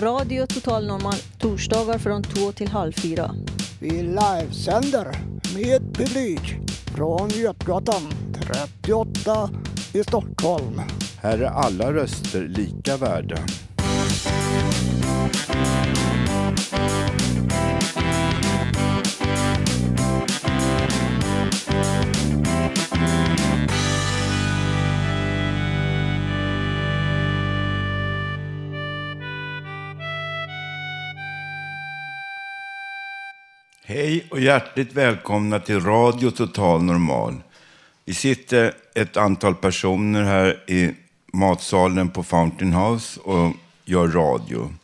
Radio Total Normal torsdagar från två till halv fyra. Vi livesänder med publik från Götgatan 38 i Stockholm. Här är alla röster lika värda. Hej och hjärtligt välkomna till Radio Total Normal. Vi sitter ett antal personer här i matsalen på Fountain House och gör radio.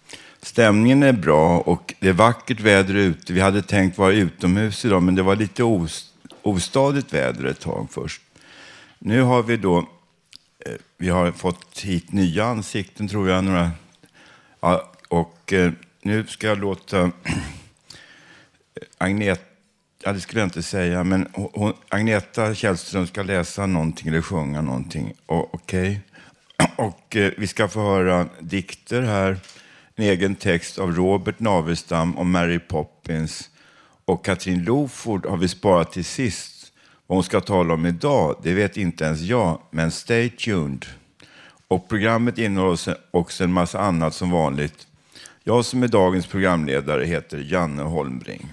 Stämningen är bra och det är vackert väder ute. Vi hade tänkt vara utomhus idag, men det var lite os ostadigt väder ett tag först. Nu har vi då eh, vi har fått hit nya ansikten, tror jag. Några, ja, och eh, nu ska jag låta Agneta, ja det skulle jag inte säga, men hon, Agneta Källström ska läsa någonting eller sjunga någonting. Okej. Okay. Och eh, vi ska få höra dikter här. En egen text av Robert Navestam och Mary Poppins. Och Katrin Loford har vi sparat till sist. Vad hon ska tala om idag, det vet inte ens jag, men stay tuned. Och programmet innehåller också en massa annat som vanligt. Jag som är dagens programledare heter Janne Holmbring.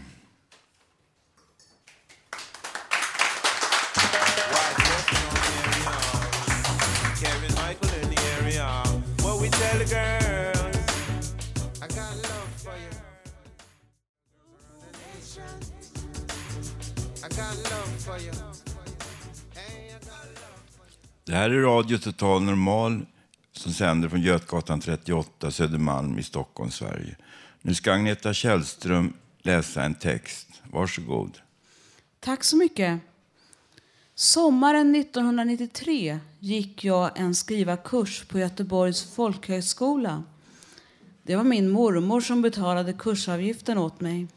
Det här är Radio Total Normal som sänder från Götgatan 38, Södermalm i Stockholm, Sverige. Nu ska Agneta Källström läsa en text. Varsågod. Tack så mycket. Sommaren 1993 gick jag en skrivarkurs på Göteborgs folkhögskola. Det var min mormor som betalade kursavgiften åt mig.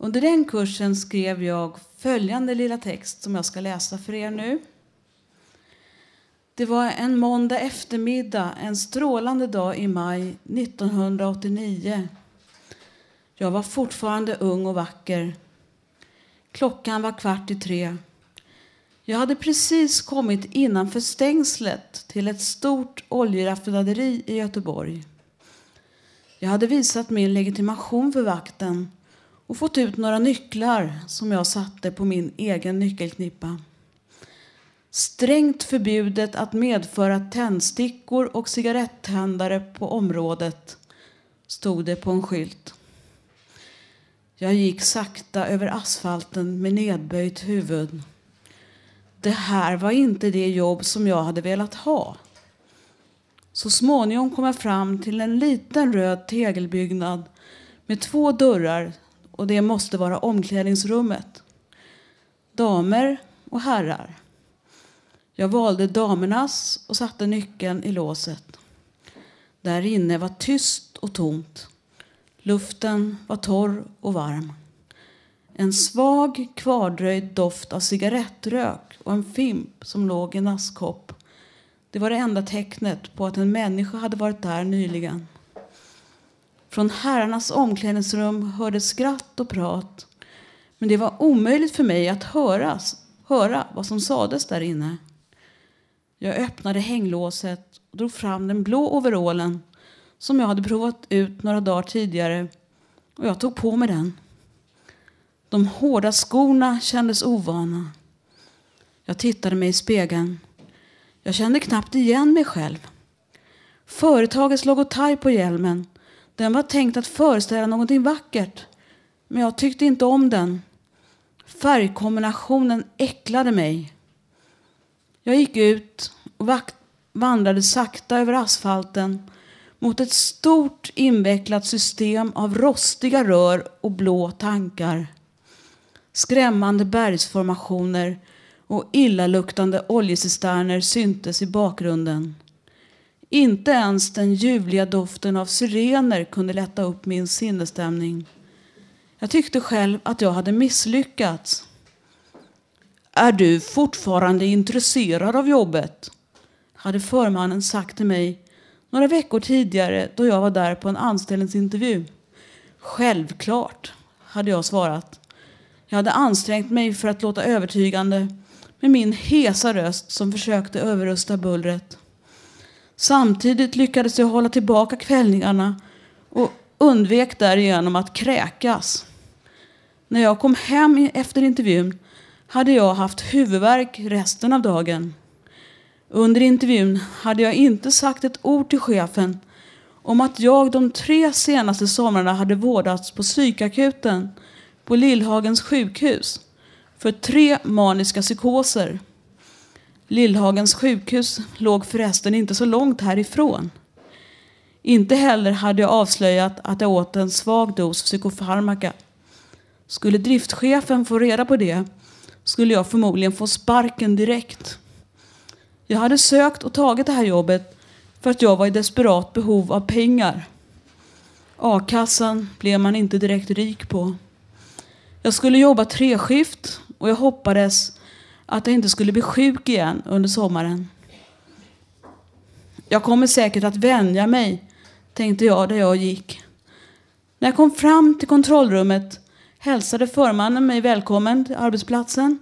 Under den kursen skrev jag följande lilla text som jag ska läsa för er nu. Det var en måndag eftermiddag, en strålande dag i maj 1989. Jag var fortfarande ung och vacker. Klockan var kvart i tre. Jag hade precis kommit innanför stängslet till ett stort oljeraffinaderi i Göteborg. Jag hade visat min legitimation för vakten och fått ut några nycklar som jag satte på min egen nyckelknippa. Strängt förbjudet att medföra tändstickor och cigarettändare på området, stod det på en skylt. Jag gick sakta över asfalten med nedböjt huvud. Det här var inte det jobb som jag hade velat ha. Så småningom kom jag fram till en liten röd tegelbyggnad med två dörrar och det måste vara omklädningsrummet. Damer och herrar. Jag valde damernas och satte nyckeln i låset. Där inne var tyst och tomt. Luften var torr och varm. En svag kvardröjd doft av cigarettrök och en fimp som låg i en askkopp. Det var det enda tecknet på att en människa hade varit där nyligen. Från herrarnas omklädningsrum hördes skratt och prat. Men det var omöjligt för mig att höras, höra vad som sades där inne. Jag öppnade hänglåset och drog fram den blå overallen som jag hade provat ut några dagar tidigare och jag tog på mig den. De hårda skorna kändes ovana. Jag tittade mig i spegeln. Jag kände knappt igen mig själv. Företagets logotyp på hjälmen den var tänkt att föreställa någonting vackert. Men jag tyckte inte om den. Färgkombinationen äcklade mig. Jag gick ut och vandrade sakta över asfalten mot ett stort invecklat system av rostiga rör och blå tankar. Skrämmande bergsformationer och illaluktande oljecisterner syntes i bakgrunden. Inte ens den ljuvliga doften av syrener kunde lätta upp min sinnesstämning. Jag tyckte själv att jag hade misslyckats. Är du fortfarande intresserad av jobbet? hade förmannen sagt till mig några veckor tidigare då jag var där på en anställningsintervju. Självklart, hade jag svarat. Jag hade ansträngt mig för att låta övertygande med min hesa röst som försökte överrösta bullret. Samtidigt lyckades jag hålla tillbaka kvällningarna och undvek därigenom att kräkas. När jag kom hem efter intervjun hade jag haft huvudvärk resten av dagen. Under intervjun hade jag inte sagt ett ord till chefen om att jag de tre senaste somrarna hade vårdats på psykakuten på Lillhagens sjukhus för tre maniska psykoser. Lillhagens sjukhus låg förresten inte så långt härifrån. Inte heller hade jag avslöjat att jag åt en svag dos psykofarmaka. Skulle driftchefen få reda på det skulle jag förmodligen få sparken direkt. Jag hade sökt och tagit det här jobbet för att jag var i desperat behov av pengar. A-kassan blev man inte direkt rik på. Jag skulle jobba treskift och jag hoppades att jag inte skulle bli sjuk igen under sommaren. Jag kommer säkert att vänja mig, tänkte jag där jag gick. När jag kom fram till kontrollrummet hälsade förmannen mig välkommen till arbetsplatsen.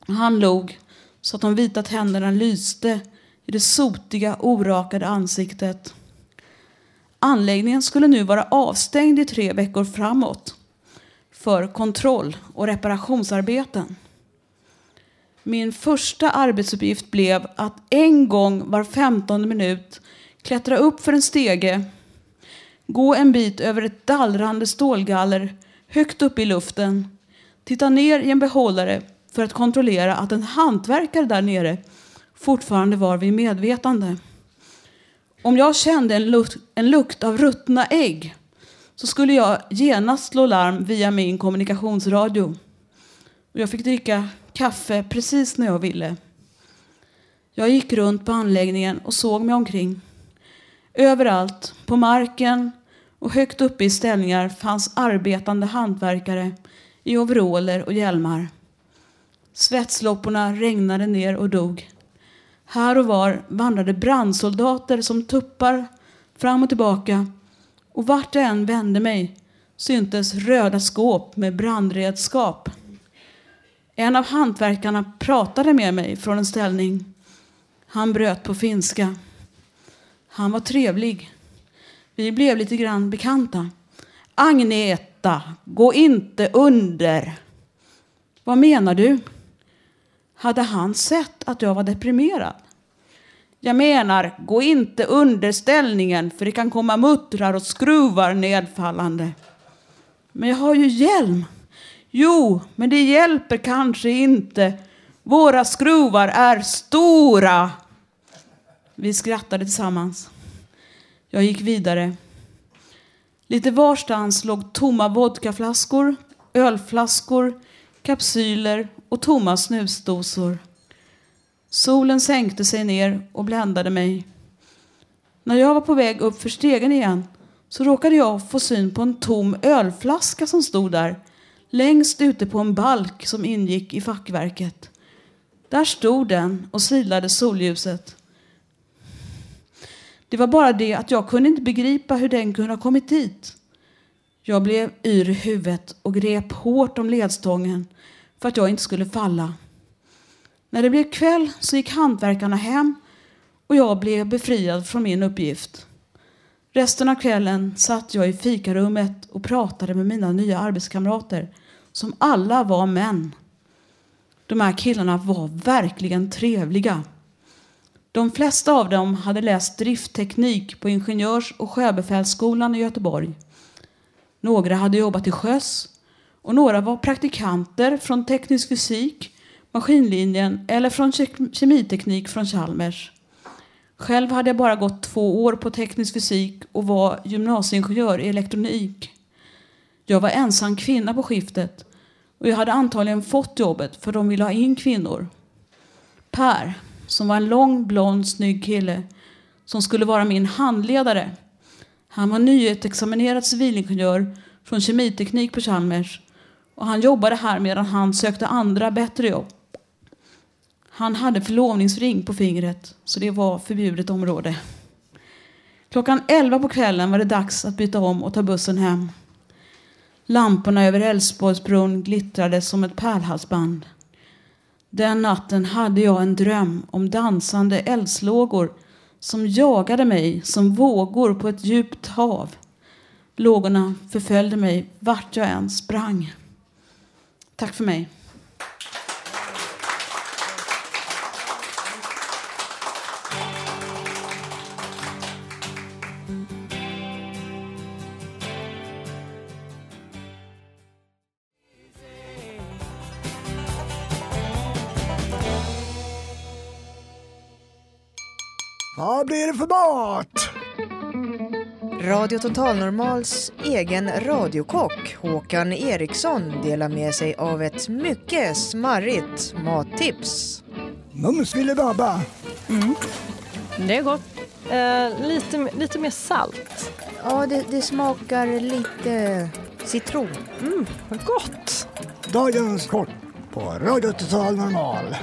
Han log så att de vita tänderna lyste i det sotiga, orakade ansiktet. Anläggningen skulle nu vara avstängd i tre veckor framåt för kontroll och reparationsarbeten. Min första arbetsuppgift blev att en gång var femtonde minut klättra upp för en stege, gå en bit över ett dallrande stålgaller högt upp i luften, titta ner i en behållare för att kontrollera att en hantverkare där nere fortfarande var vid medvetande. Om jag kände en lukt, en lukt av ruttna ägg så skulle jag genast slå larm via min kommunikationsradio. Jag fick dricka kaffe precis när jag ville. Jag gick runt på anläggningen och såg mig omkring. Överallt, på marken och högt uppe i ställningar fanns arbetande hantverkare i overaller och hjälmar. Svetslopporna regnade ner och dog. Här och var vandrade brandsoldater som tuppar fram och tillbaka och vart jag än vände mig syntes röda skåp med brandredskap. En av hantverkarna pratade med mig från en ställning. Han bröt på finska. Han var trevlig. Vi blev lite grann bekanta. Agneta, gå inte under. Vad menar du? Hade han sett att jag var deprimerad? Jag menar, gå inte under ställningen för det kan komma muttrar och skruvar nedfallande. Men jag har ju hjälm. Jo, men det hjälper kanske inte. Våra skruvar är stora. Vi skrattade tillsammans. Jag gick vidare. Lite varstans låg tomma vodkaflaskor, ölflaskor, kapsyler och tomma snusdosor. Solen sänkte sig ner och bländade mig. När jag var på väg upp för stegen igen så råkade jag få syn på en tom ölflaska som stod där längst ute på en balk som ingick i fackverket. Där stod den och silade solljuset. Det var bara det att jag kunde inte begripa hur den kunde ha kommit dit. Jag blev yr i huvudet och grep hårt om ledstången för att jag inte skulle falla. När det blev kväll så gick hantverkarna hem och jag blev befriad från min uppgift. Resten av kvällen satt jag i fikarummet och pratade med mina nya arbetskamrater som alla var män. De här killarna var verkligen trevliga. De flesta av dem hade läst driftteknik på Ingenjörs och sjöbefälsskolan i Göteborg. Några hade jobbat till sjöss och några var praktikanter från teknisk fysik, maskinlinjen eller från kemiteknik från Chalmers. Själv hade jag bara gått två år på teknisk fysik och var gymnasieingenjör i elektronik. Jag var ensam kvinna på skiftet och jag hade antagligen fått jobbet för de ville ha in kvinnor. Per, som var en lång, blond, snygg kille som skulle vara min handledare. Han var nyutexaminerad civilingenjör från kemiteknik på Chalmers och han jobbade här medan han sökte andra, bättre jobb. Han hade förlovningsring på fingret, så det var förbjudet område. Klockan elva på kvällen var det dags att byta om och ta bussen hem. Lamporna över Älvsborgsbron glittrade som ett pärlhalsband. Den natten hade jag en dröm om dansande eldslågor som jagade mig som vågor på ett djupt hav. Lågorna förföljde mig vart jag än sprang. Tack för mig. Vad blir det för mat? Radio Total Normals egen radiokock Håkan Eriksson delar med sig av ett mycket smarrigt mattips. Mums filibabba. Det är gott. Eh, lite, lite mer salt. Ja, det, det smakar lite citron. Mm, vad gott. Dagens kort på Radio Total Normal.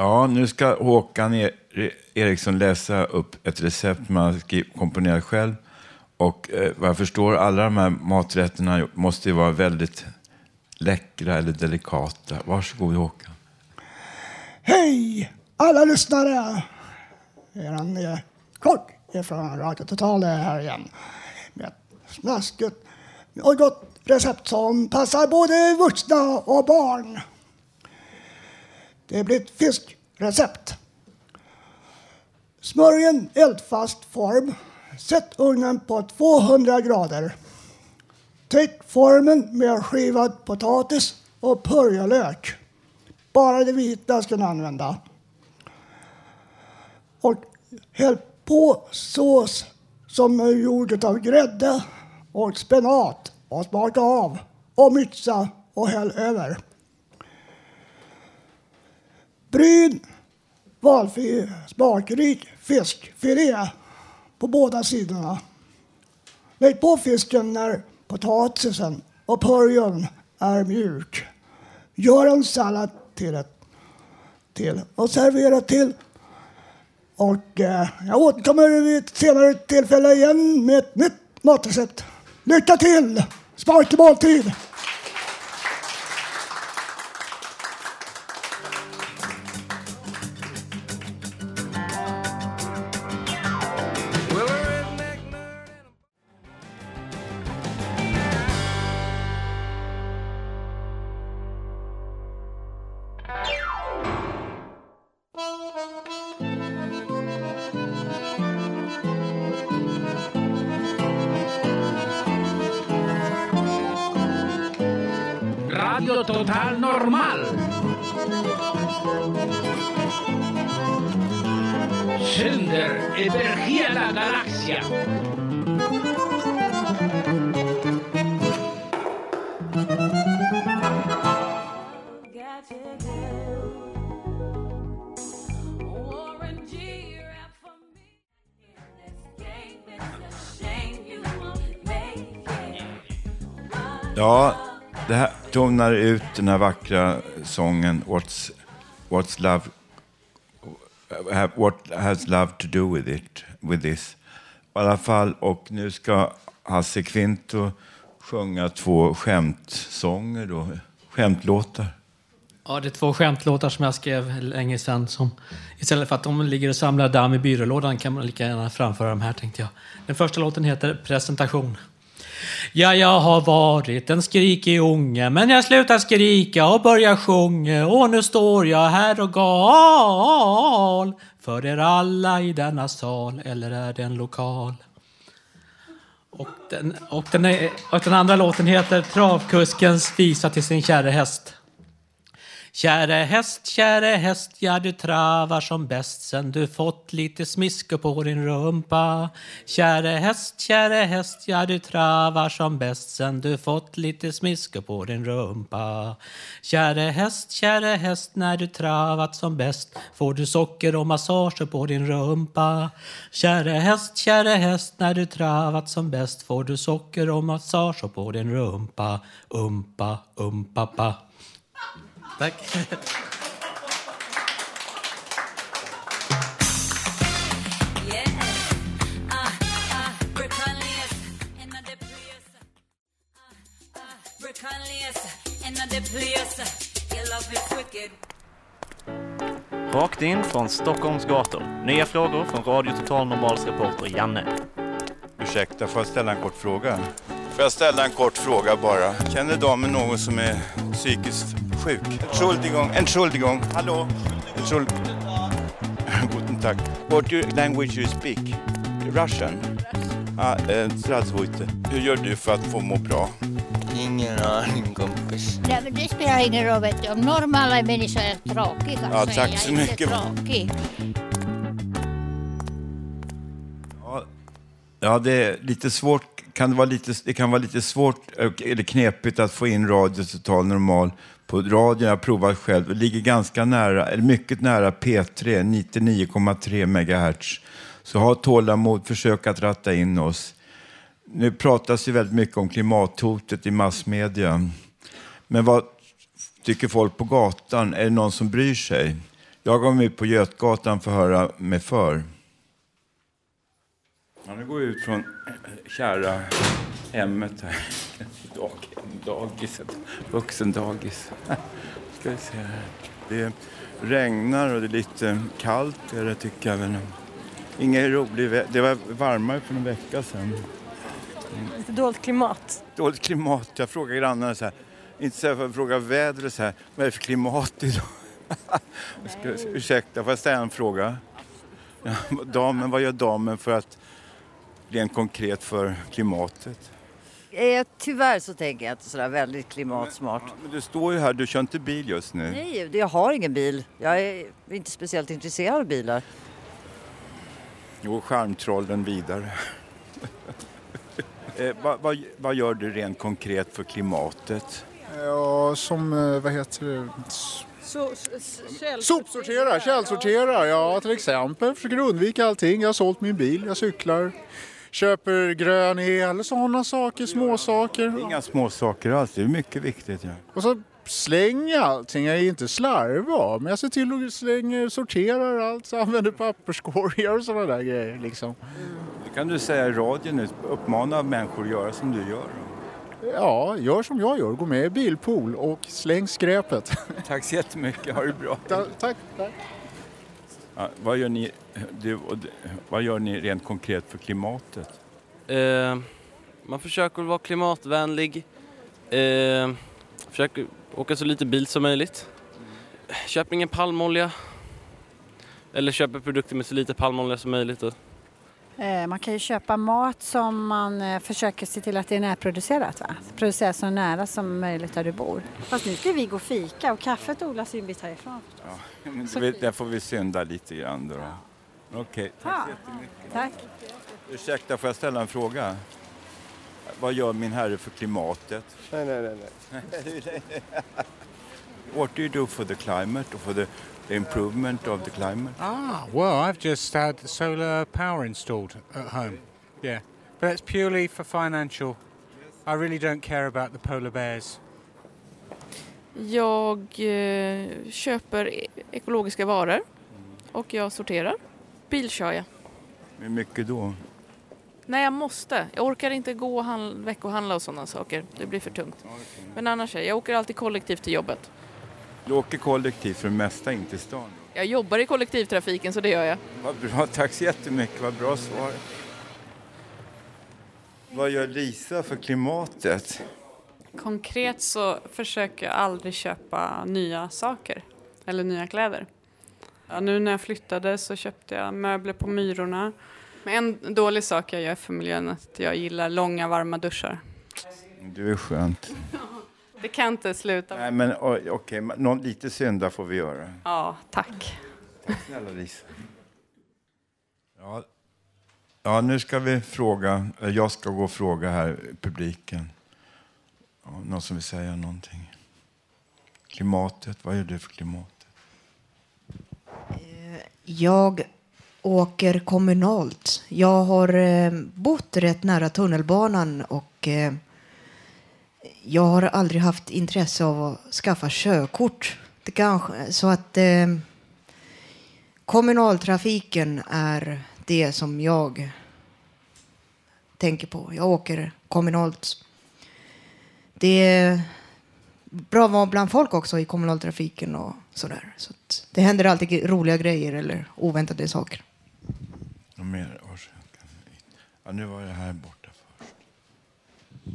Ja, nu ska Håkan e-, e- Eriksson läsa upp ett recept man har komponerat själv. Och eh, vad jag förstår, alla de här maträtterna måste ju vara väldigt läckra eller delikata. Varsågod Håkan. Hej alla lyssnare! Eran eh, kock från Radio Total är här igen. Med ett snaskigt och gott recept som passar både vuxna och barn. Det blir ett fiskrecept. Smörj en eldfast form. Sätt ugnen på 200 grader. Täck formen med skivad potatis och purjolök. Bara det vita ska ni använda. Och häll på sås som är gjord av grädde och spenat och smaka av och mixa och häll över. Bryn valfri smakrik fiskfilé på båda sidorna. Lägg på fisken när potatisen och purjon är mjuk. Gör en sallad till, ett, till och servera till. Och eh, jag återkommer vid ett senare tillfälle igen med ett nytt matrecept. Lycka till! Smaklig måltid! Ja, det här tonar ut den här vackra sången What's, what's love What has love to do with it, with this? I alla fall, och nu ska Hasse Kvinto sjunga två skämtsånger då, skämtlåtar. Ja, det är två skämtlåtar som jag skrev länge sedan. Som, istället för att de ligger och samlar damm i byrålådan kan man lika gärna framföra dem här, tänkte jag. Den första låten heter Presentation. Ja, jag har varit en skrikig unge, men jag slutar skrika och börjar sjunga. Och nu står jag här och gal för er alla i denna sal, eller är det en lokal? Och den, och den, är, och den andra låten heter Travkuskens visa till sin kära häst. Käre häst, käre häst, ja du travar som bäst sen du fått lite smisker på din rumpa. Käre häst, käre häst, ja du travar som bäst sen du fått lite smisker på din rumpa. Käre häst, käre häst, när du travat som bäst får du socker och massage på din rumpa. Käre häst, käre häst, när du travat som bäst får du socker och massage på din rumpa. Umpa, umpapa. Tack. Rakt in från Stockholms gator. Nya frågor från Radio Total Normals reporter Janne. Ursäkta, får jag ställa en kort fråga? Får jag ställa en kort fråga bara? Känner damen någon som är psykiskt sjuk? Entschuldigung, Entschuldigung, hallå? Entschuld... Guten Tag. What language you speak? Russian? Ah, eh. Hur gör du för att få må bra? Ingen aning kompis. Nej, men det spelar ingen roll. Vet du. Om normala människor är tråkiga Ja, så är jag så inte mycket. tråkig. Ja, ja, det är lite svårt. Kan det, vara lite, det kan vara lite svårt eh, eller knepigt att få in radio total normal på radion. Jag har provat själv. Det ligger ganska nära, eller mycket nära P3, 99,3 MHz. Så ha tålamod, försök att ratta in oss. Nu pratas ju väldigt mycket om klimathotet i massmedia. Men vad tycker folk på gatan? Är det någon som bryr sig? Jag gav mig ut på Götgatan för att höra mig för. Ja, nu går jag ut från kära hemmet här. Dag, dagiset, vuxendagis. Ska vi se här. Det regnar och det är lite kallt är det tycker jag. Men ingen rolig Det var varmare för en vecka sedan. Lite dåligt klimat. Dåligt klimat. Jag frågar grannarna så här. Inte så här för att fråga vädret så här. Vad är det för klimat idag? Jag ska, ursäkta, får jag ställa en fråga? Ja, damen, vad gör damen för att rent konkret för klimatet? Eh, tyvärr så tänker jag inte sådär väldigt klimatsmart. Men du står ju här, du kör inte bil just nu. Nej, jag har ingen bil. Jag är inte speciellt intresserad av bilar. Jo, charmtrollen vidare. eh, vad, vad, vad gör du rent konkret för klimatet? Ja, som, eh, vad heter det? Så, Sopsortera, källsortera, ja till exempel. Försöker undvika allting. Jag har sålt min bil, jag cyklar. Köper grön el, sådana saker, småsaker. Inga små saker alls, det är mycket viktigt. Ja. Och så slänger allting, jag är inte slarva men jag ser till att slänga, sorterar allt, använder papperskorgar och sådana där grejer liksom. Det kan du säga i radion nu, uppmana människor att göra som du gör. Ja, gör som jag gör, gå med i bilpool och släng skräpet. Tack så jättemycket, ha det bra. tack, tack. Vad, gör ni, du, vad gör ni rent konkret för klimatet? Eh, man försöker vara klimatvänlig. Eh, försöker åka så lite bil som möjligt. Köper ingen palmolja. Eller köper produkter med så lite palmolja som möjligt. Eh, Man kan ju köpa mat som man eh, försöker se till att det är närproducerat. Va? Producerat så nära som möjligt där du bor. Fast nu ska vi gå och fika och kaffet odlas ju en bit härifrån. Ja, men det, där får vi synda lite grann då. Okej, tack Ja. så jättemycket. Tack. Ursäkta, får jag ställa en fråga? Vad gör min herre för klimatet? Nej, nej, nej. nej. What do you do for the climate or for the, the improvement of the climate? Ah, well, I've just had solar power installed at home. Yeah, but it's purely for financial. I really don't care about the polar bears. Jag eh, köper e- ekologiska varor och jag sorterar. Bil kör jag. Hur mycket då? Nej, jag måste. Jag orkar inte gå och handla, veckohandla och sådana saker. Det blir för tungt. Men annars, är- jag åker alltid kollektivt till jobbet. Du åker kollektivt för det mesta in till stan. Jag jobbar i kollektivtrafiken så det gör jag. Vad bra, tack så jättemycket, vad bra svar. Vad gör Lisa för klimatet? Konkret så försöker jag aldrig köpa nya saker eller nya kläder. Ja, nu när jag flyttade så köpte jag möbler på Myrorna. Men en dålig sak jag gör för miljön är att jag gillar långa varma duschar. Du är skönt. Det kan inte sluta. Nej, men okej, någon, lite synda får vi göra. Ja, tack. Tack snälla Lisa. Ja, ja, nu ska vi fråga, jag ska gå och fråga här publiken. Ja, någon som vill säga någonting? Klimatet, vad är det för klimat? Jag åker kommunalt. Jag har eh, bott rätt nära tunnelbanan och eh, jag har aldrig haft intresse av att skaffa körkort. Det kanske, så att eh, kommunaltrafiken är det som jag tänker på. Jag åker kommunalt. Det är bra att vara bland folk också i kommunaltrafiken och sådär. Så det händer alltid roliga grejer eller oväntade saker. Ja, nu var det här borta. Eh,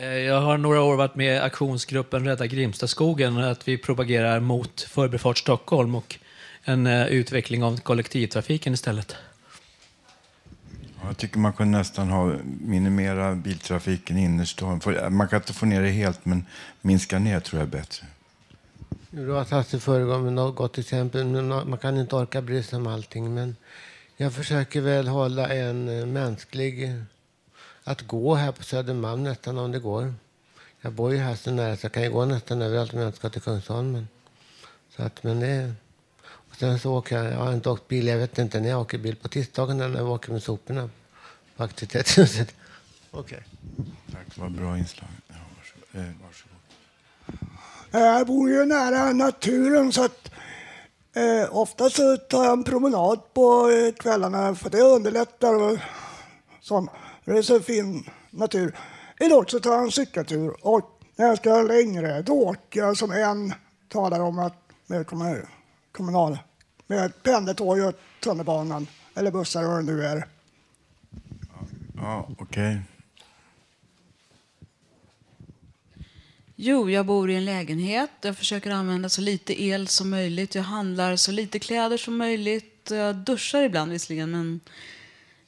jag har några år varit med i aktionsgruppen Rädda Grimstaskogen att vi propagerar mot Förbifart Stockholm och en eh, utveckling av kollektivtrafiken istället. Ja, Jag tycker man kunde nästan ha minimera biltrafiken i innerstan. För- Man kan inte få ner det helt, men minska ner tror jag är bättre. Du har tagit det föregående med något gott exempel. men Man kan inte orka bry sig om allting. Men jag försöker väl hålla en eh, mänsklig... Att gå här på Södermalm nästan om det går. Jag bor ju här så nära så jag kan ju gå nästan överallt om jag inte ska till Kungsholmen. Så att, men det... Och sen så åker jag... Jag har inte åkt bil. Jag vet inte när jag åker bil. På tisdagen när jag åker med soporna på aktivitetshuset. Okej. Tack, det var bra inslag. Ja, varsågod. Eh, varsågod. Jag bor ju nära naturen så att eh, ofta så tar jag en promenad på eh, kvällarna för det underlättar. Och. Det är så fin natur. Idag så tar jag en cykeltur och när jag ska längre då åker jag som en talar om att med kommun- kommunal med pendeltåg och tunnelbanan eller bussar och vad det nu är. Ja, okej. Jo, jag bor i en lägenhet. Jag försöker använda så lite el som möjligt. Jag handlar så lite kläder som möjligt. Jag duschar ibland visserligen, men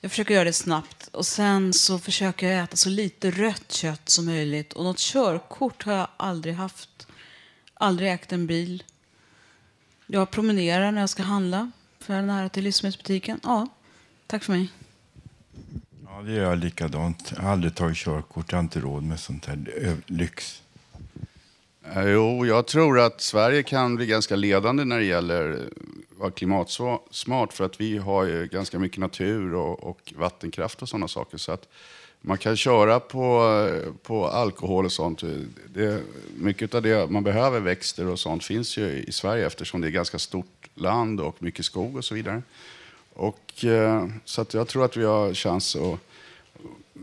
jag försöker göra det snabbt. Och sen så försöker jag äta så lite rött kött som möjligt. Och något körkort har jag aldrig haft. Aldrig ägt en bil. Jag promenerar när jag ska handla, för jag är nära till livsmedelsbutiken. Ja, tack för mig. Ja, det gör jag likadant. Jag har aldrig tagit körkort. Jag har inte råd med sånt här lyx. Eh, Jo, jag tror att Sverige kan bli ganska ledande när det gäller vara klimatsmart för att vi har ju ganska mycket natur och, och vattenkraft och sådana saker. Så att man kan köra på, på alkohol och sånt. Det, mycket av det man behöver, växter och sånt, finns ju i Sverige eftersom det är ganska stort land och mycket skog och så vidare. Och, eh, så att jag tror att vi har chans att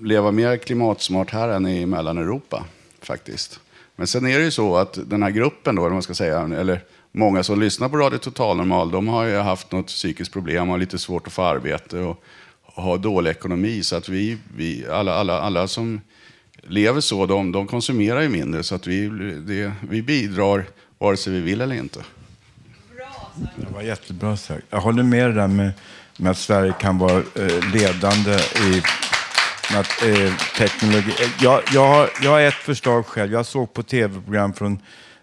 leva mer klimatsmart här än i Mellaneuropa faktiskt. Men sen är det ju så att den här gruppen då, eller vad man ska säga, eller många som lyssnar på Radio Total Normal, de har ju haft något psykiskt problem, har lite svårt att få arbete och har dålig ekonomi. Så att vi, vi alla, alla, alla som lever så, de, de konsumerar ju mindre. Så att vi, det, vi bidrar vare sig vi vill eller inte. Det var jättebra sagt. Jag håller med där med, med att Sverige kan vara eh, ledande i att, eh, teknologi. Jag, jag, har, jag har ett förslag själv. Jag såg på tv-program från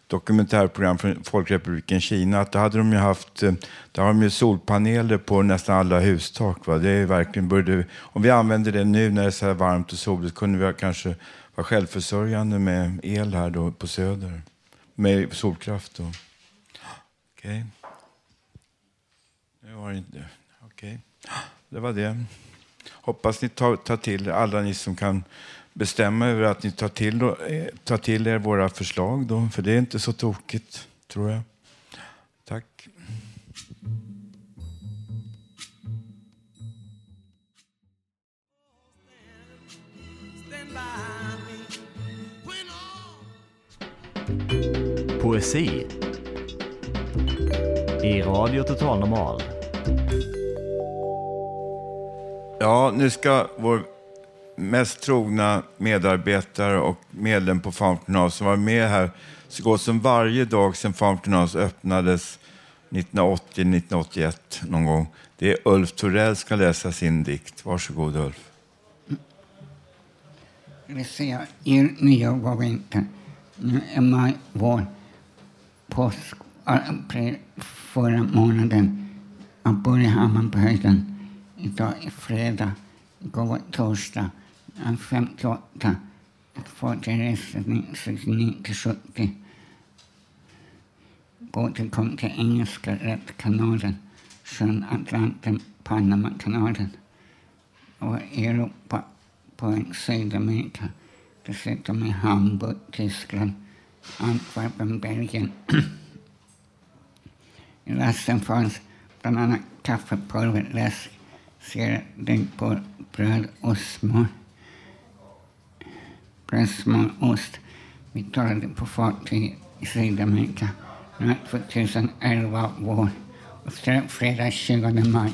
dokumentärprogram från Folkrepubliken Kina att då hade de ju haft eh, där har de ju solpaneler på nästan alla hustak. Va? Det är verkligen borde, om vi använder det nu när det är så här varmt och soligt kunde vi kanske vara självförsörjande med el här då på Söder. Med solkraft. Då. Okej. Det var inte... Okej. Det var det. Hoppas ni tar, tar till er, alla ni som kan bestämma över att ni tar till, då, eh, tar till er våra förslag. Då, för det är inte så tokigt, tror jag. Tack. Poesi i Radio Total Normal. Ja, nu ska vår mest trogna medarbetare och medlem på Fountain House som var med här så gott som varje dag sedan Fountain House öppnades 1980-1981 någon gång. Det är Ulf Torell ska läsa sin dikt. Varsågod Ulf. det vill säga er nya och inte. Nu är maj, vår, påsk, äh, april, förra månaden. Jag bor i på höjden. Idag är fredag, igår var torsdag. Alltså, jag är 58. och får till resten 69 till 70. Båten kom till engelska rättskanalen, sjön Atlanten, Panamakanalen och Europa på en Sydamerika. Dessutom i Hamburg, Tyskland, Antwerpen, Belgien. I lasten fanns bland annat kaffepulver, läsk, cigarettdäggpor, bröd och smör. Bröd, smör, ost. Vi talade på fartyg i Sydamerika. Nu är 2011 vår och fredag 20 maj.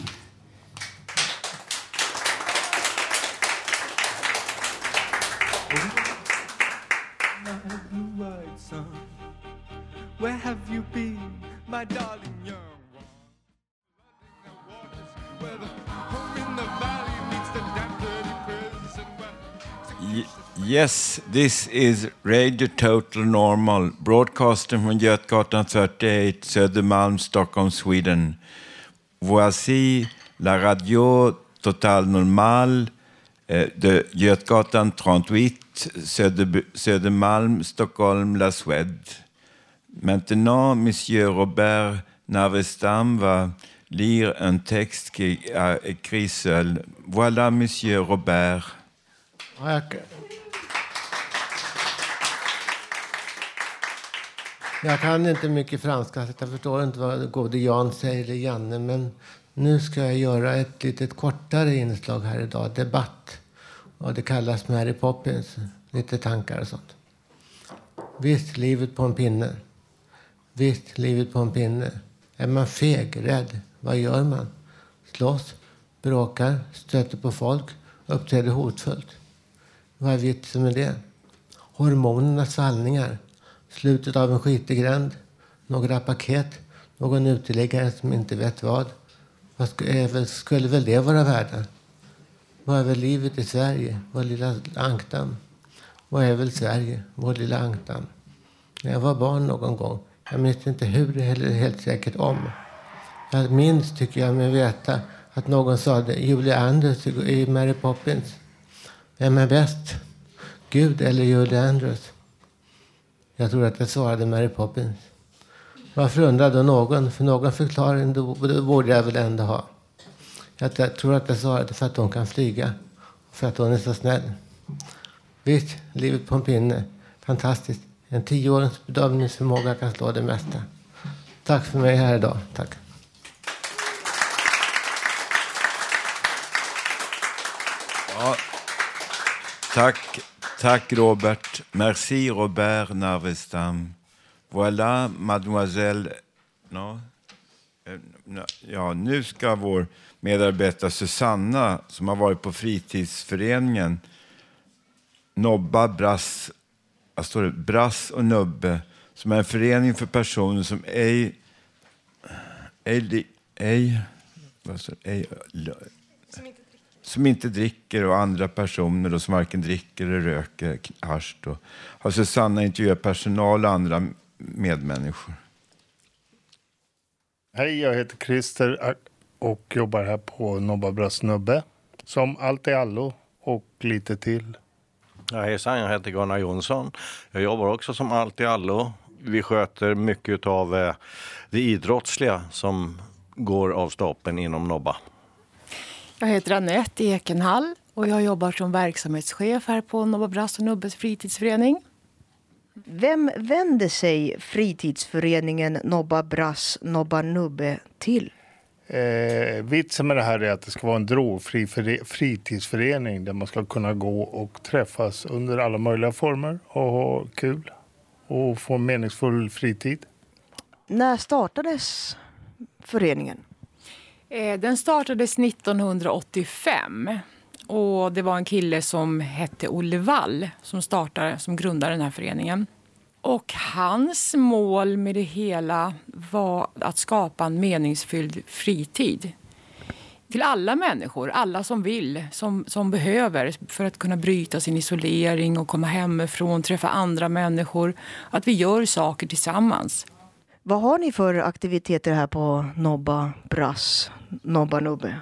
Yes, this is Radio Total Normal, broadcasting from Götgatan 38, Södermalm, Stockholm, Sweden. Voici la radio Total Normal eh, de Götgatan 38, Söder, Södermalm, Stockholm, La Suède. Maintenant, Monsieur Robert Navestam va lire un texte qui a écrit seul. Voilà, Monsieur Robert. Okay. Jag kan inte mycket franska, så jag förstår inte vad gode Jan säger, eller Janne. Men nu ska jag göra ett litet kortare inslag här idag, debatt. Och det kallas Mary Poppins, lite tankar och sånt. Visst, livet på en pinne. Visst, livet på en pinne. Är man feg, rädd, vad gör man? Slåss, bråkar, stöter på folk, uppträder hotfullt. Vad är vitsen med det? Hormonernas svallningar, slutet av en skitig gränd, några paket, någon uteliggare som inte vet vad. Vad skulle väl det vara värda? Vad är väl livet i Sverige, vår lilla ankdamm? Vad är väl Sverige, vår lilla ankdamm? När jag var barn någon gång, jag minns inte hur eller helt säkert om. Jag minns, tycker jag, mig veta att någon sa det, Julia Andrews i Mary Poppins. Vem är bäst? Gud eller Julie Andrews? Jag tror att jag svarade Mary Poppins. Varför undrar då någon? För någon förklaring då då borde jag väl ändå ha. Jag tror att jag svarade för att hon kan flyga. För att hon är så snäll. Visst, livet på en pinne. Fantastiskt. En tioårings bedömningsförmåga kan slå det mesta. Tack för mig här idag. Tack. Ja. Tack, tack Robert. Merci Robert Narvestam. Voilà, mademoiselle... No. Ja, nu ska vår medarbetare Susanna, som har varit på fritidsföreningen Nobba, Brass, vad står det? Brass och Nubbe, som är en förening för personer som ej, ej, ej, vad står det? ej som inte dricker och andra personer då, som varken dricker eller röker hasch. Då. Har Susanna intervjuat personal och andra medmänniskor. Hej, jag heter Christer och jobbar här på Nobba Brass Nubbe. Som allt i allo och lite till. Ja, hejsan, jag heter Gunnar Jonsson. Jag jobbar också som allt i allo. Vi sköter mycket av eh, det idrottsliga som går av stapeln inom Nobba. Jag heter Anette Ekenhall och jag jobbar som verksamhetschef här på Nobba Brass och Nubbes fritidsförening. Vem vänder sig fritidsföreningen Nobba Brass Nobba Nubbe till? Eh, vitsen med det här är att det ska vara en drogfri före- fritidsförening där man ska kunna gå och träffas under alla möjliga former och ha kul och få en meningsfull fritid. När startades föreningen? Eh, den startades 1985 och det var en kille som hette Olle Wall som, startade, som grundade den här föreningen. Och hans mål med det hela var att skapa en meningsfylld fritid. till alla människor, alla som vill, som, som behöver för att kunna bryta sin isolering och komma hemifrån, träffa andra människor. Att vi gör saker tillsammans. Vad har ni för aktiviteter här på Nobba Brass, Nobba Nubbe?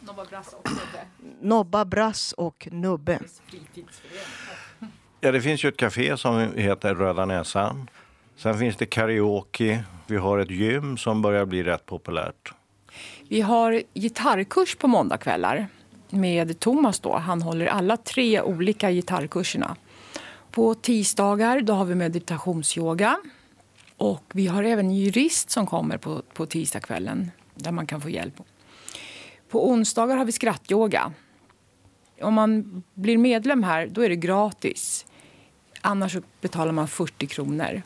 Nobba Brass och Nubbe. Nobba Brass och Nubbe. Ja, det finns ju ett café som heter Röda Näsan. Sen finns det karaoke. Vi har ett gym som börjar bli rätt populärt. Vi har gitarrkurs på måndagkvällar med Thomas. Då. Han håller alla tre olika gitarrkurserna. På tisdagar då har vi meditationsyoga. Och vi har även en jurist som kommer på, på tisdagskvällen där man kan få hjälp. På onsdagar har vi skrattyoga. Om man blir medlem här då är det gratis. Annars så betalar man 40 kronor.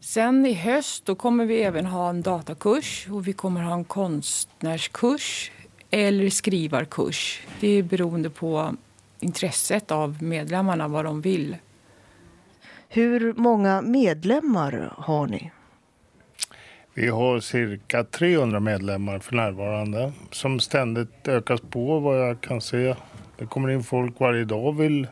Sen i höst då kommer vi även ha en datakurs och vi kommer ha en konstnärskurs eller skrivarkurs. Det är beroende på intresset av medlemmarna, vad de vill. Hur många medlemmar har ni? Vi har cirka 300 medlemmar för närvarande som ständigt ökas på vad jag kan se. Det kommer in folk varje dag. Vill,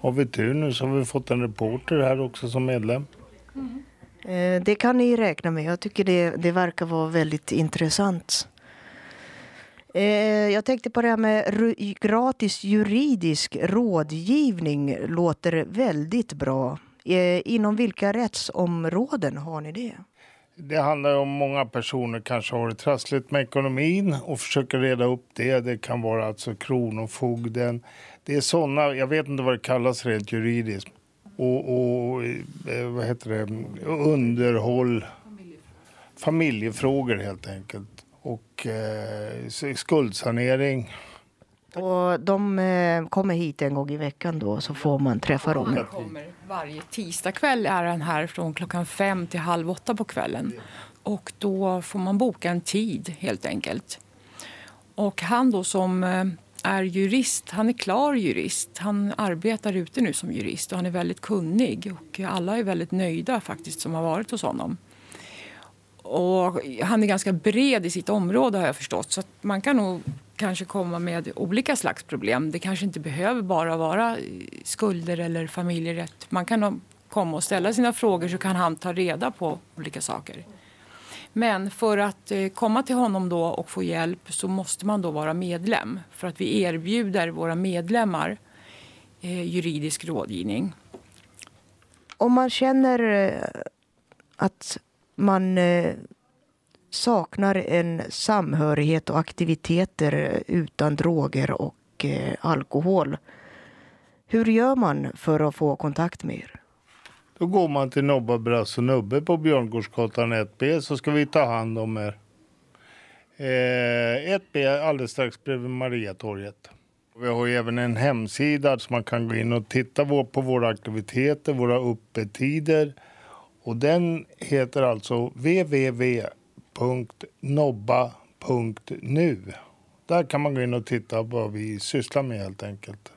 har vi tur nu så har vi fått en reporter här också som medlem. Mm. Det kan ni räkna med. Jag tycker det, det verkar vara väldigt intressant. Eh, jag tänkte på det här med gratis juridisk rådgivning. Låter väldigt bra. Eh, inom vilka rättsområden har ni det? Det handlar om många personer kanske har det trassligt med ekonomin och försöker reda upp det. Det kan vara alltså kronofogden. Det är sådana, jag vet inte vad det kallas rent juridiskt. Och, och eh, vad heter det, underhåll. Familjefrågor helt enkelt. Och eh, skuldsanering. Och de eh, kommer hit en gång i veckan då så får man träffa dem. Varje tisdagkväll är han här från klockan fem till halv åtta på kvällen. Och då får man boka en tid helt enkelt. Och han då som eh, är jurist, han är klar jurist. Han arbetar ute nu som jurist och han är väldigt kunnig. Och alla är väldigt nöjda faktiskt som har varit hos honom. Och han är ganska bred i sitt område har jag förstått. Så att man kan nog kanske komma med olika slags problem. Det kanske inte behöver bara vara skulder eller familjerätt. Man kan komma och ställa sina frågor så kan han ta reda på olika saker. Men för att eh, komma till honom då och få hjälp så måste man då vara medlem. För att vi erbjuder våra medlemmar eh, juridisk rådgivning. Om man känner eh, att man saknar en samhörighet och aktiviteter utan droger och eh, alkohol. Hur gör man för att få kontakt med er? Då går man till Nobba Brass och Nubbe på Björngårdsgatan 1B så ska vi ta hand om er. Eh, 1B alldeles strax bredvid Mariatorget. Vi har ju även en hemsida så man kan gå in och titta på våra aktiviteter, våra öppettider. Och den heter alltså www www.nobba.nu. Där kan man gå in och titta på vad vi sysslar med helt enkelt.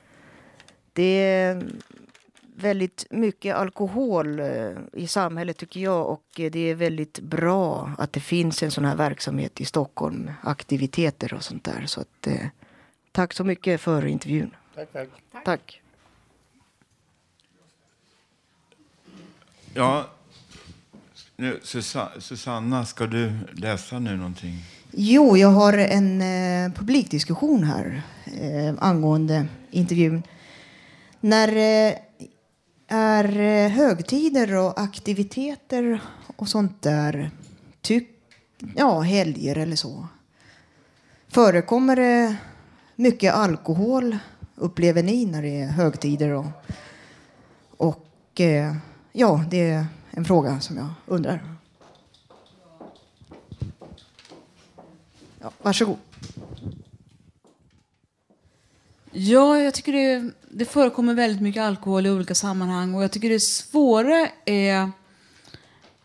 Det är väldigt mycket alkohol eh, i samhället tycker jag och eh, det är väldigt bra att det finns en sån här verksamhet i Stockholm, aktiviteter och sånt där. Så att, eh, tack så mycket för intervjun. Tack, tack. Tack. Ja, nu, Susanna, ska du läsa nu någonting? Jo, jag har en eh, publikdiskussion här eh, angående intervjun. När eh, är eh, högtider och aktiviteter och sånt där, typ, ja, helger eller så, förekommer det mycket alkohol, upplever ni, när det är högtider? Och, och eh, ja, det en fråga som jag undrar. Ja, varsågod. Ja, jag tycker det, det förekommer väldigt mycket alkohol i olika sammanhang och jag tycker det svåra är...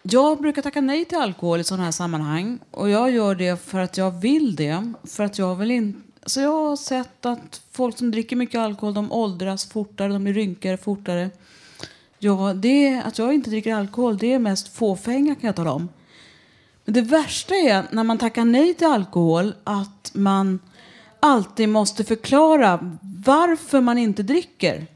Jag brukar tacka nej till alkohol i sådana här sammanhang och jag gör det för att jag vill det. För att jag vill in... Så jag har sett att folk som dricker mycket alkohol de åldras fortare, de blir rynkigare fortare. Ja, det, att jag inte dricker alkohol det är mest fåfänga kan jag tala om. Men Det värsta är när man tackar nej till alkohol att man alltid måste förklara varför man inte dricker.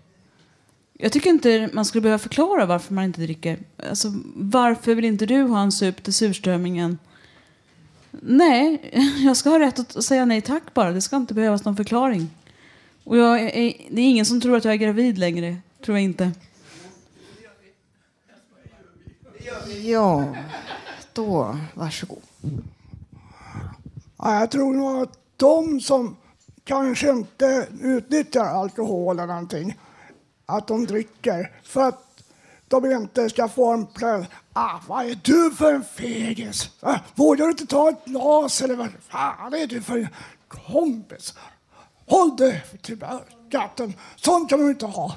Jag tycker inte man skulle behöva förklara varför man inte dricker. Alltså, varför vill inte du ha en sup till surströmmingen? Nej, jag ska ha rätt att säga nej tack bara. Det ska inte behövas någon förklaring. Och jag är, det är ingen som tror att jag är gravid längre. Tror jag inte. Ja, då varsågod. Ja, jag tror nog att de som kanske inte utnyttjar alkohol eller någonting, att de dricker för att de inte ska få en plötslig Ah, vad är du för en fegis? Ah, vågar du inte ta ett glas eller vad fan är du för en kompis? Håll dig till katten. Sånt kan man inte ha.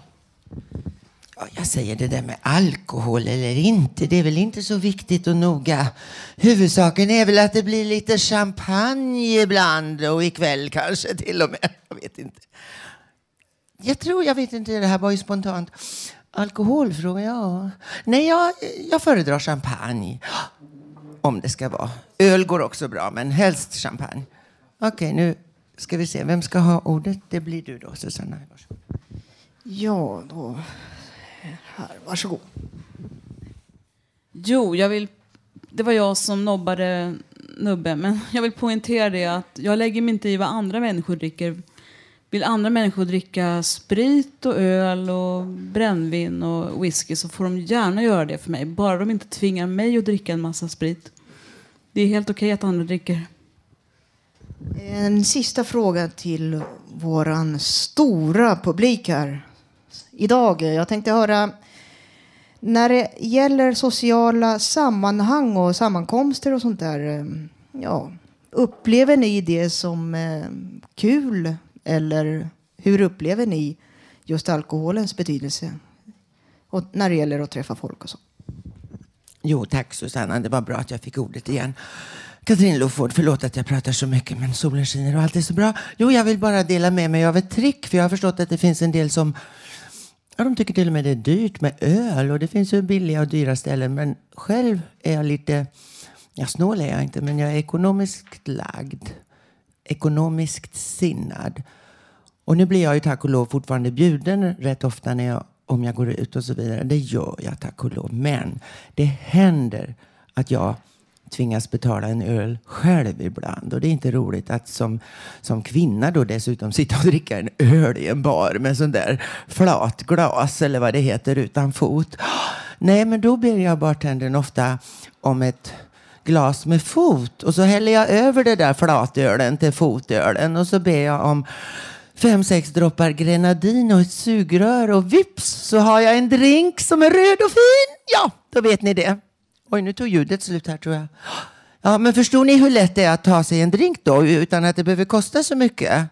Jag säger det där med alkohol eller inte, det är väl inte så viktigt och noga. Huvudsaken är väl att det blir lite champagne ibland och ikväll kanske till och med. Jag vet inte. Jag tror, jag vet inte, det här var ju spontant. Alkoholfråga, ja. Nej, jag, jag föredrar champagne. Om det ska vara. Öl går också bra, men helst champagne. Okej, nu ska vi se. Vem ska ha ordet? Det blir du då, Susanna. Ja, då... Här, varsågod. Jo, jag vill... Det var jag som nobbade Nubbe, men jag vill poängtera det att jag lägger mig inte i vad andra människor dricker. Vill andra människor dricka sprit och öl och brännvin och whisky så får de gärna göra det för mig. Bara de inte tvingar mig att dricka en massa sprit. Det är helt okej att andra dricker. En sista fråga till våran stora publik här idag. Jag tänkte höra när det gäller sociala sammanhang och sammankomster och sånt där. Eh, ja, upplever ni det som eh, kul eller hur upplever ni just alkoholens betydelse? Och när det gäller att träffa folk och så. Jo, tack Susanna. Det var bra att jag fick ordet igen. Katrin Loford, förlåt att jag pratar så mycket, men solen skiner och allt är så bra. Jo, jag vill bara dela med mig av ett trick, för jag har förstått att det finns en del som Ja, de tycker till och med det är dyrt med öl och det finns ju billiga och dyra ställen. Men själv är jag lite, ja snål är jag inte, men jag är ekonomiskt lagd. Ekonomiskt sinnad. Och nu blir jag ju tack och lov fortfarande bjuden rätt ofta när jag, om jag går ut och så vidare. Det gör jag tack och lov. Men det händer att jag tvingas betala en öl själv ibland. Och det är inte roligt att som, som kvinna då dessutom sitta och dricka en öl i en bar med sån där flat glas eller vad det heter utan fot. Nej, men då ber jag bartendern ofta om ett glas med fot och så häller jag över det där flatölen till fotölen och så ber jag om fem, sex droppar grenadin och ett sugrör och vips så har jag en drink som är röd och fin. Ja, då vet ni det. Oj, nu tog ljudet slut här tror jag. Ja, men förstår ni hur lätt det är att ta sig en drink då utan att det behöver kosta så mycket?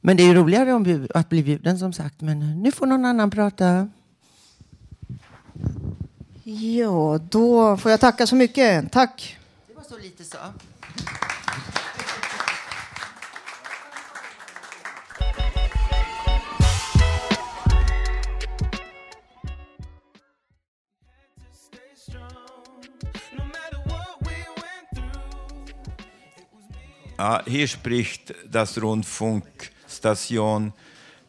Men det är ju roligare att bli bjuden som sagt. Men nu får någon annan prata. Ja, då får jag tacka så mycket. Tack. Det var så lite så. Ja, hier spricht das Rundfunkstation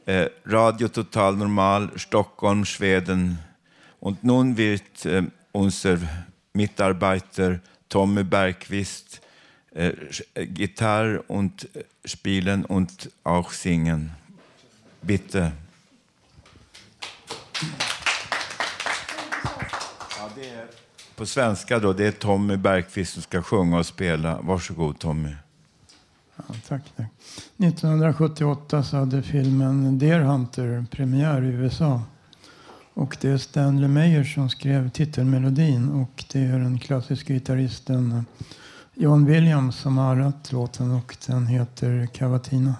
äh, Radio Total Normal Stockholm, Schweden. Und nun wird äh, unser Mitarbeiter Tommy Bergqvist äh, Gitarr und spielen und auch singen. Bitte. Ja, det är på svenska då, det är Tommy Bergqvist som ska sjunga och spela. Varsågod Tommy. Ja, tack, tack. 1978 så hade filmen Deer Hunter premiär i USA. Och det är Stanley Meyer som skrev titelmelodin och det är den klassiska gitarristen John Williams som har arrat låten och den heter Cavatina.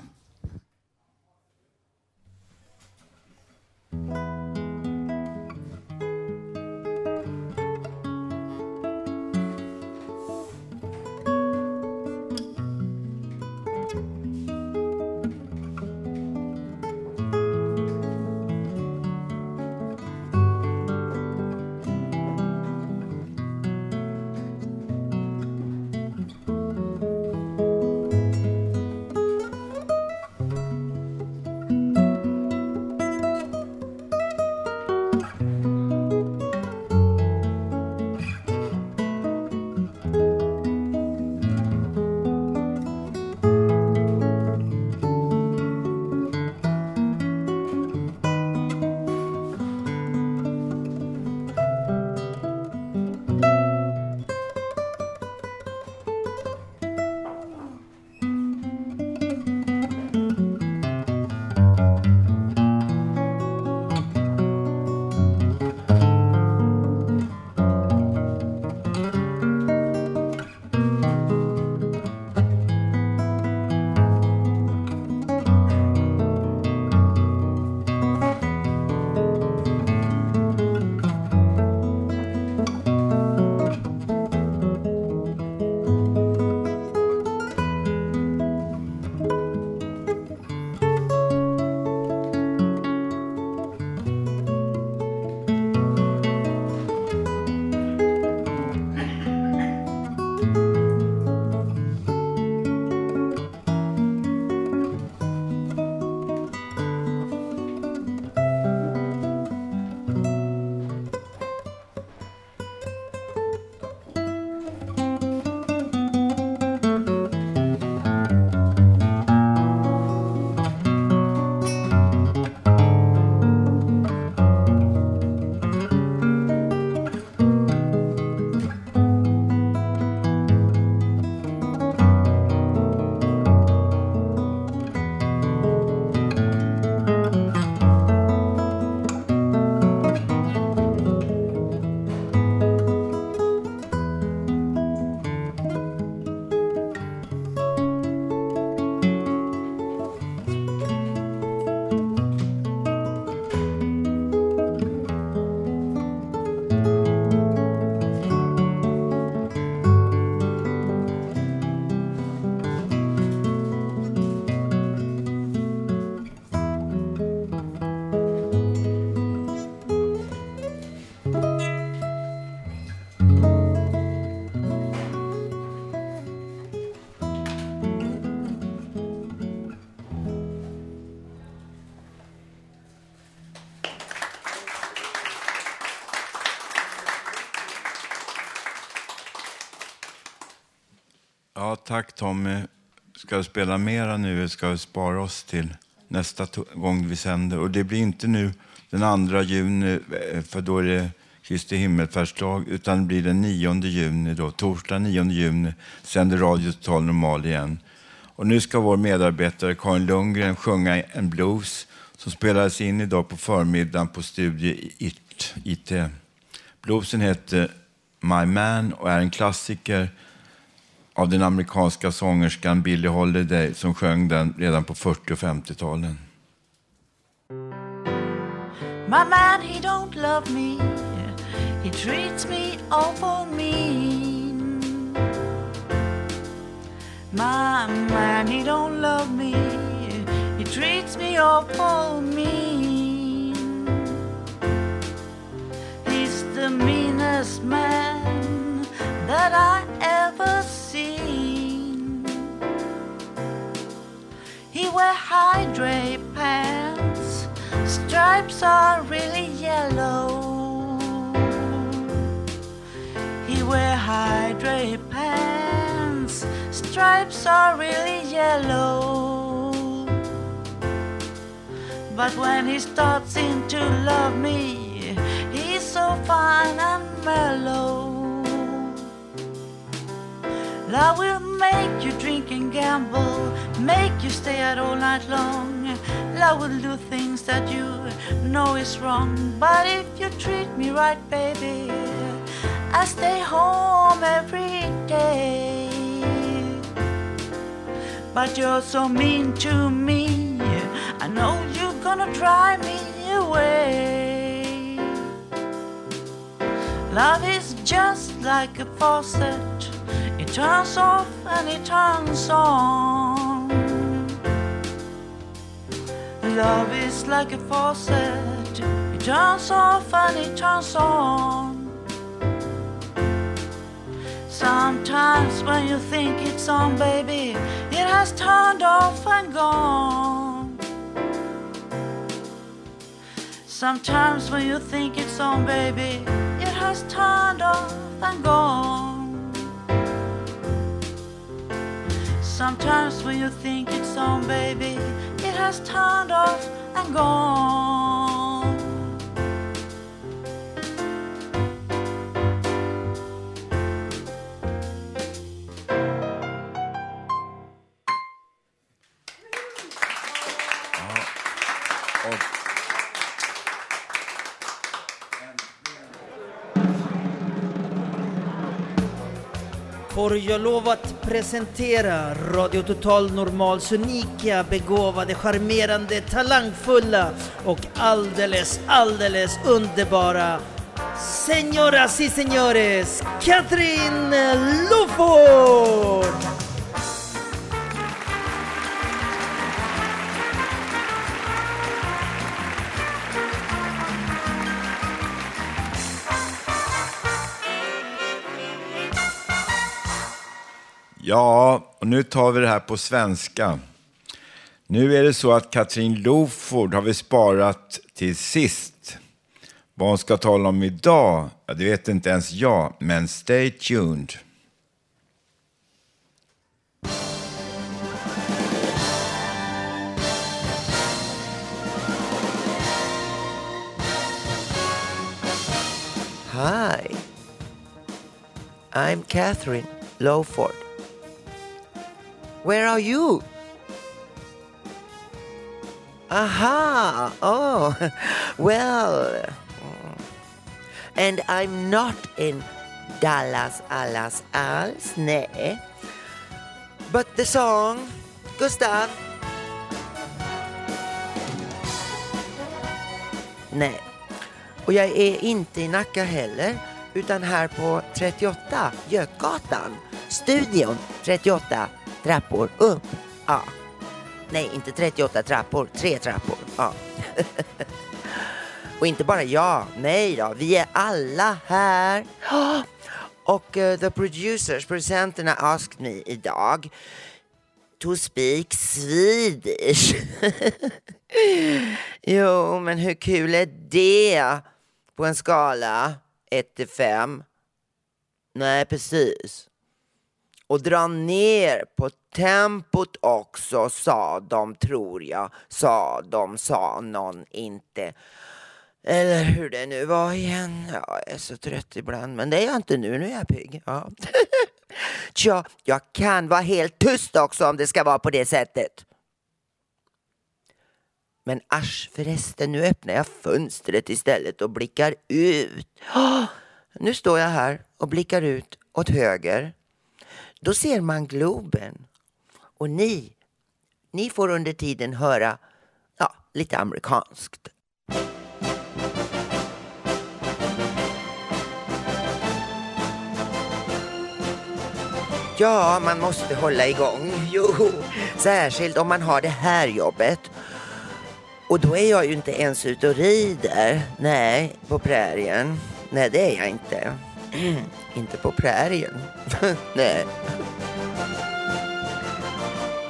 Tack Tommy. Ska du spela mera nu eller ska vi spara oss till nästa gång vi sänder? Och det blir inte nu den 2 juni, eh, för då är det Kristi himmelfärdsdag, utan det blir den 9 juni, då, torsdag 9 juni, sänder Radio Total Normal igen. Och nu ska vår medarbetare Karin Lundgren sjunga en blues som spelades in idag på förmiddagen på Studio IT. Bluesen heter My Man och är en klassiker av den amerikanska sångerskan Billie Holiday som sjöng den redan på 40 och 50-talen. My man, he don't love me. He treats me awful mean. My man, he don't love me. He treats me awful mean. He's the meanest man Drape pants. Stripes are really yellow. He wear high drape pants. Stripes are really yellow. But when he starts in to love me, he's so fine and mellow. Love will make you drink and gamble, make you stay out all night long. Love will do things that you know is wrong. But if you treat me right, baby, I stay home every day. But you're so mean to me, I know you're gonna drive me away. Love is just like a faucet. Turns off and it turns on. Love is like a faucet. It turns off and it turns on. Sometimes when you think it's on, baby, it has turned off and gone. Sometimes when you think it's on, baby, it has turned off and gone. Sometimes when you think it's on, baby, it has turned off and gone. Får jag lov att presentera Radio Total Normals unika, begåvade, charmerande, talangfulla och alldeles, alldeles underbara Señoras y señores, Katrin Loford! Ja, och nu tar vi det här på svenska. Nu är det så att Katrin Loford har vi sparat till sist. Vad hon ska tala om idag, ja, det vet inte ens jag, men stay tuned. Hi, I'm Catherine Lowford. Where are you? Aha! Oh, well. Mm. And I'm not in Dallas allas alls, nej. But the song, Gustav. Nej. Och jag är inte i Nacka heller, utan här på 38 Götgatan. Studion 38 trappor upp. Ja. Nej, inte 38 trappor, tre trappor. Ja. Och inte bara jag, nej då, vi är alla här. Och uh, the producers, producenterna asked me idag to speak Swedish. jo, men hur kul är det på en skala 1 till 5? Nej, precis. Och dra ner på tempot också, sa de, tror jag. Sa de, sa någon inte. Eller hur det nu var igen. Jag är så trött ibland, men det är jag inte nu. Nu är jag pigg. Ja. Tja, jag kan vara helt tyst också om det ska vara på det sättet. Men asch förresten, nu öppnar jag fönstret istället och blickar ut. Oh, nu står jag här och blickar ut åt höger. Då ser man Globen. Och ni, ni får under tiden höra ja, lite amerikanskt. Ja, man måste hålla igång. Jo, särskilt om man har det här jobbet. Och då är jag ju inte ens ute och rider. Nej, på prärien. Nej, det är jag inte. inte på prärien. Nej.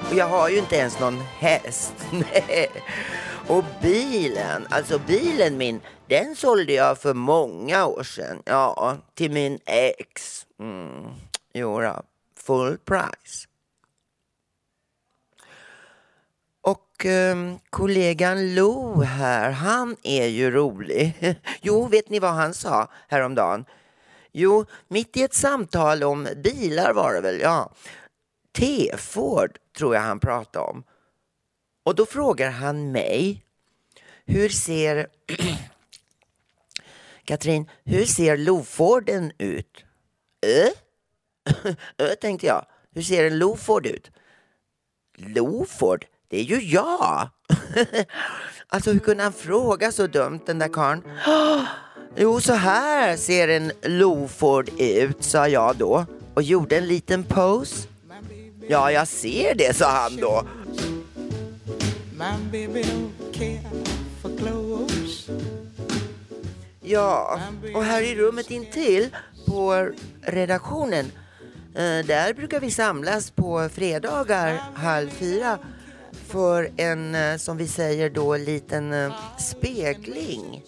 Och jag har ju inte ens någon häst. Nej. Och bilen, alltså bilen min, den sålde jag för många år sedan. Ja, till min ex. Mm. Jodå, full price. Och eh, kollegan Lo här, han är ju rolig. Jo, vet ni vad han sa häromdagen? Jo, mitt i ett samtal om bilar var det väl, ja. T-Ford tror jag han pratade om. Och då frågar han mig, hur ser Katrin, hur ser Loforden ut? Ö? Ö, tänkte jag. Hur ser en Loford ut? Loford? Det är ju jag! alltså hur kunde han fråga så dumt den där karln? Jo, så här ser en Loford ut, sa jag då och gjorde en liten pose. Ja, jag ser det, sa han då. Ja, och här i rummet intill på redaktionen eh, där brukar vi samlas på fredagar halv fyra för en, eh, som vi säger då, liten eh, spegling.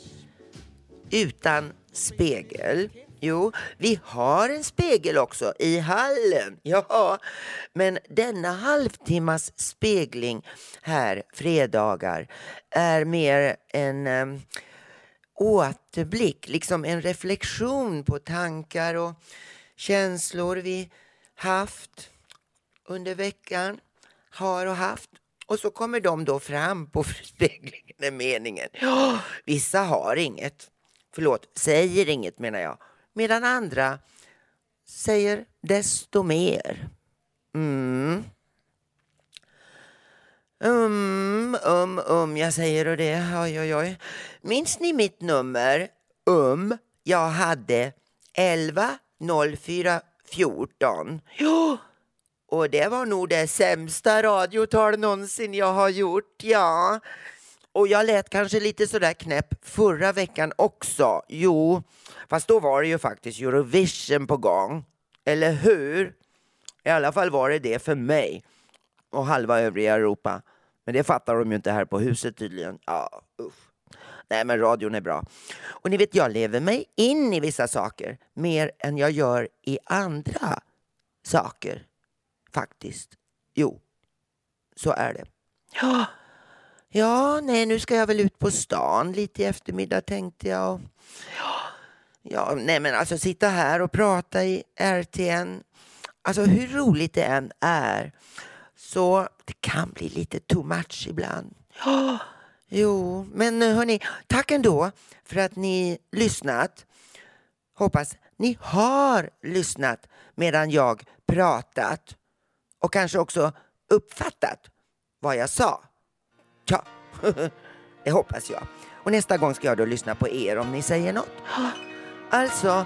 Utan spegel. Jo, vi har en spegel också i hallen. Ja, men denna halvtimmas spegling här fredagar är mer en um, återblick, liksom en reflektion på tankar och känslor vi haft under veckan, har och haft. Och så kommer de då fram på speglingen, är meningen. Ja, vissa har inget, förlåt, säger inget menar jag, medan andra säger desto mer. Mm. Um, um, um, jag säger och det. Oj, oj, oj. Minns ni mitt nummer? Um, jag hade 11 04 14. Ja, och det var nog det sämsta radiotal någonsin jag har gjort, ja. Och jag lät kanske lite sådär knäpp förra veckan också. Jo, fast då var det ju faktiskt Eurovision på gång. Eller hur? I alla fall var det det för mig och halva övriga Europa. Men det fattar de ju inte här på huset tydligen. Ja, usch. Nej, men radion är bra. Och ni vet, jag lever mig in i vissa saker mer än jag gör i andra saker. Faktiskt. Jo, så är det. Ja, nej, nu ska jag väl ut på stan lite i eftermiddag tänkte jag. Ja, ja, nej men alltså sitta här och prata i RTN. Alltså hur roligt det än är så det kan bli lite too much ibland. Ja, jo, men eh, hörni, tack ändå för att ni lyssnat. Hoppas ni har lyssnat medan jag pratat och kanske också uppfattat vad jag sa. Ja, det hoppas jag. Och nästa gång ska jag då lyssna på er om ni säger något. Alltså,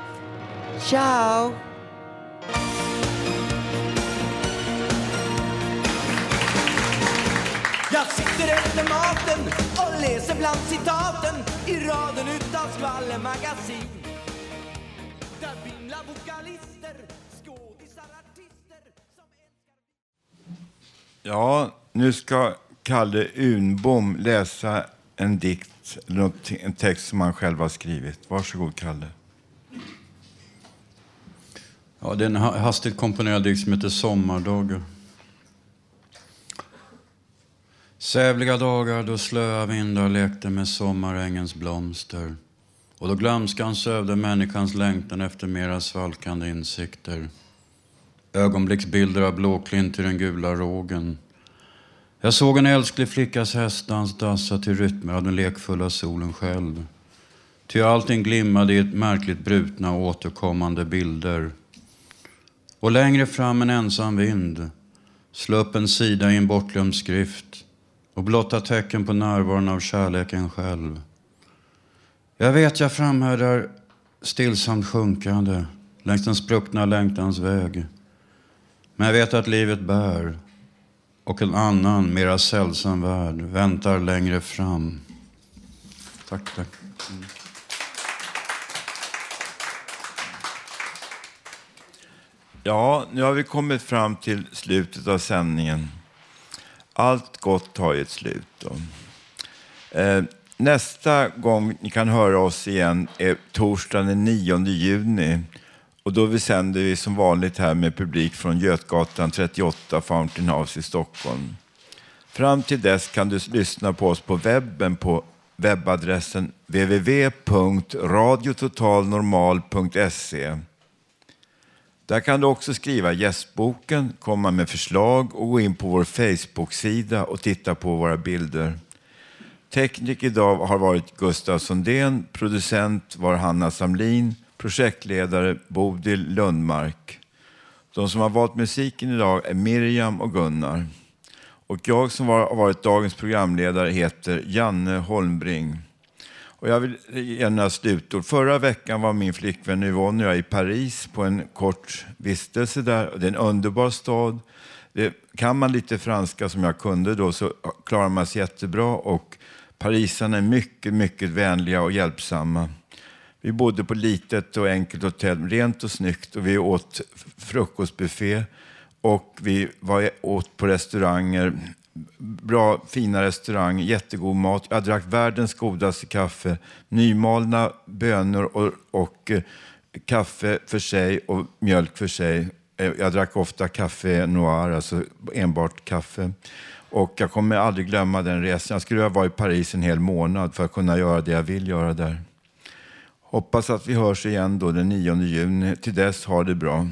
ciao! Jag sitter efter maten och läser bland citaten i raden utav skvallermagasin. Där vimlar vokalister, skådisar, artister som Ja, nu ska Kalle Unbom läsa en dikt, en text som han själv har skrivit. Varsågod, Kalle. Ja, det är en hastigt komponerad dikt som heter Sommardagar. Sävliga dagar då slöa vindar lekte med sommarängens blomster och då glömskan sövde människans längtan efter mera svalkande insikter. Ögonblicksbilder av blåklint i den gula rågen. Jag såg en älsklig flickas hästdans dassa till rytmer av den lekfulla solen själv. Ty allting glimmade i ett märkligt brutna och återkommande bilder. Och längre fram en ensam vind slå upp en sida i en bortglömd skrift och blotta tecken på närvaron av kärleken själv. Jag vet jag framhärdar stillsamt sjunkande längs den spruckna längtans väg. Men jag vet att livet bär och en annan, mera sällsam värld väntar längre fram. Tack, tack. Mm. Ja, nu har vi kommit fram till slutet av sändningen. Allt gott har ju ett slut. Då. Eh, nästa gång ni kan höra oss igen är torsdagen den 9 juni. Och då vi sänder vi som vanligt här med publik från Götgatan 38, Fountain House i Stockholm. Fram till dess kan du lyssna på oss på webben på webbadressen www.radiototalnormal.se. Där kan du också skriva gästboken, komma med förslag och gå in på vår Facebook-sida och titta på våra bilder. Teknik idag har varit Gustav Sundén, producent var Hanna Samlin, projektledare Bodil Lundmark. De som har valt musiken idag är Miriam och Gunnar. Och jag som har varit dagens programledare heter Janne Holmbring. Och jag vill ge några slutord. Förra veckan var min flickvän Yvonne och jag i Paris på en kort vistelse där. Det är en underbar stad. Det, kan man lite franska som jag kunde då så klarar man sig jättebra och parisarna är mycket, mycket vänliga och hjälpsamma. Vi bodde på litet och enkelt hotell, rent och snyggt och vi åt frukostbuffé och vi var åt på restauranger bra, fina restauranger, jättegod mat. Jag drack världens godaste kaffe, nymalna bönor och, och eh, kaffe för sig och mjölk för sig. Eh, jag drack ofta kaffe noir, alltså enbart kaffe. Och jag kommer aldrig glömma den resan. Jag skulle ha varit i Paris en hel månad för att kunna göra det jag vill göra där. Hoppas att vi hörs igen då den 9 juni. Till dess, ha det bra.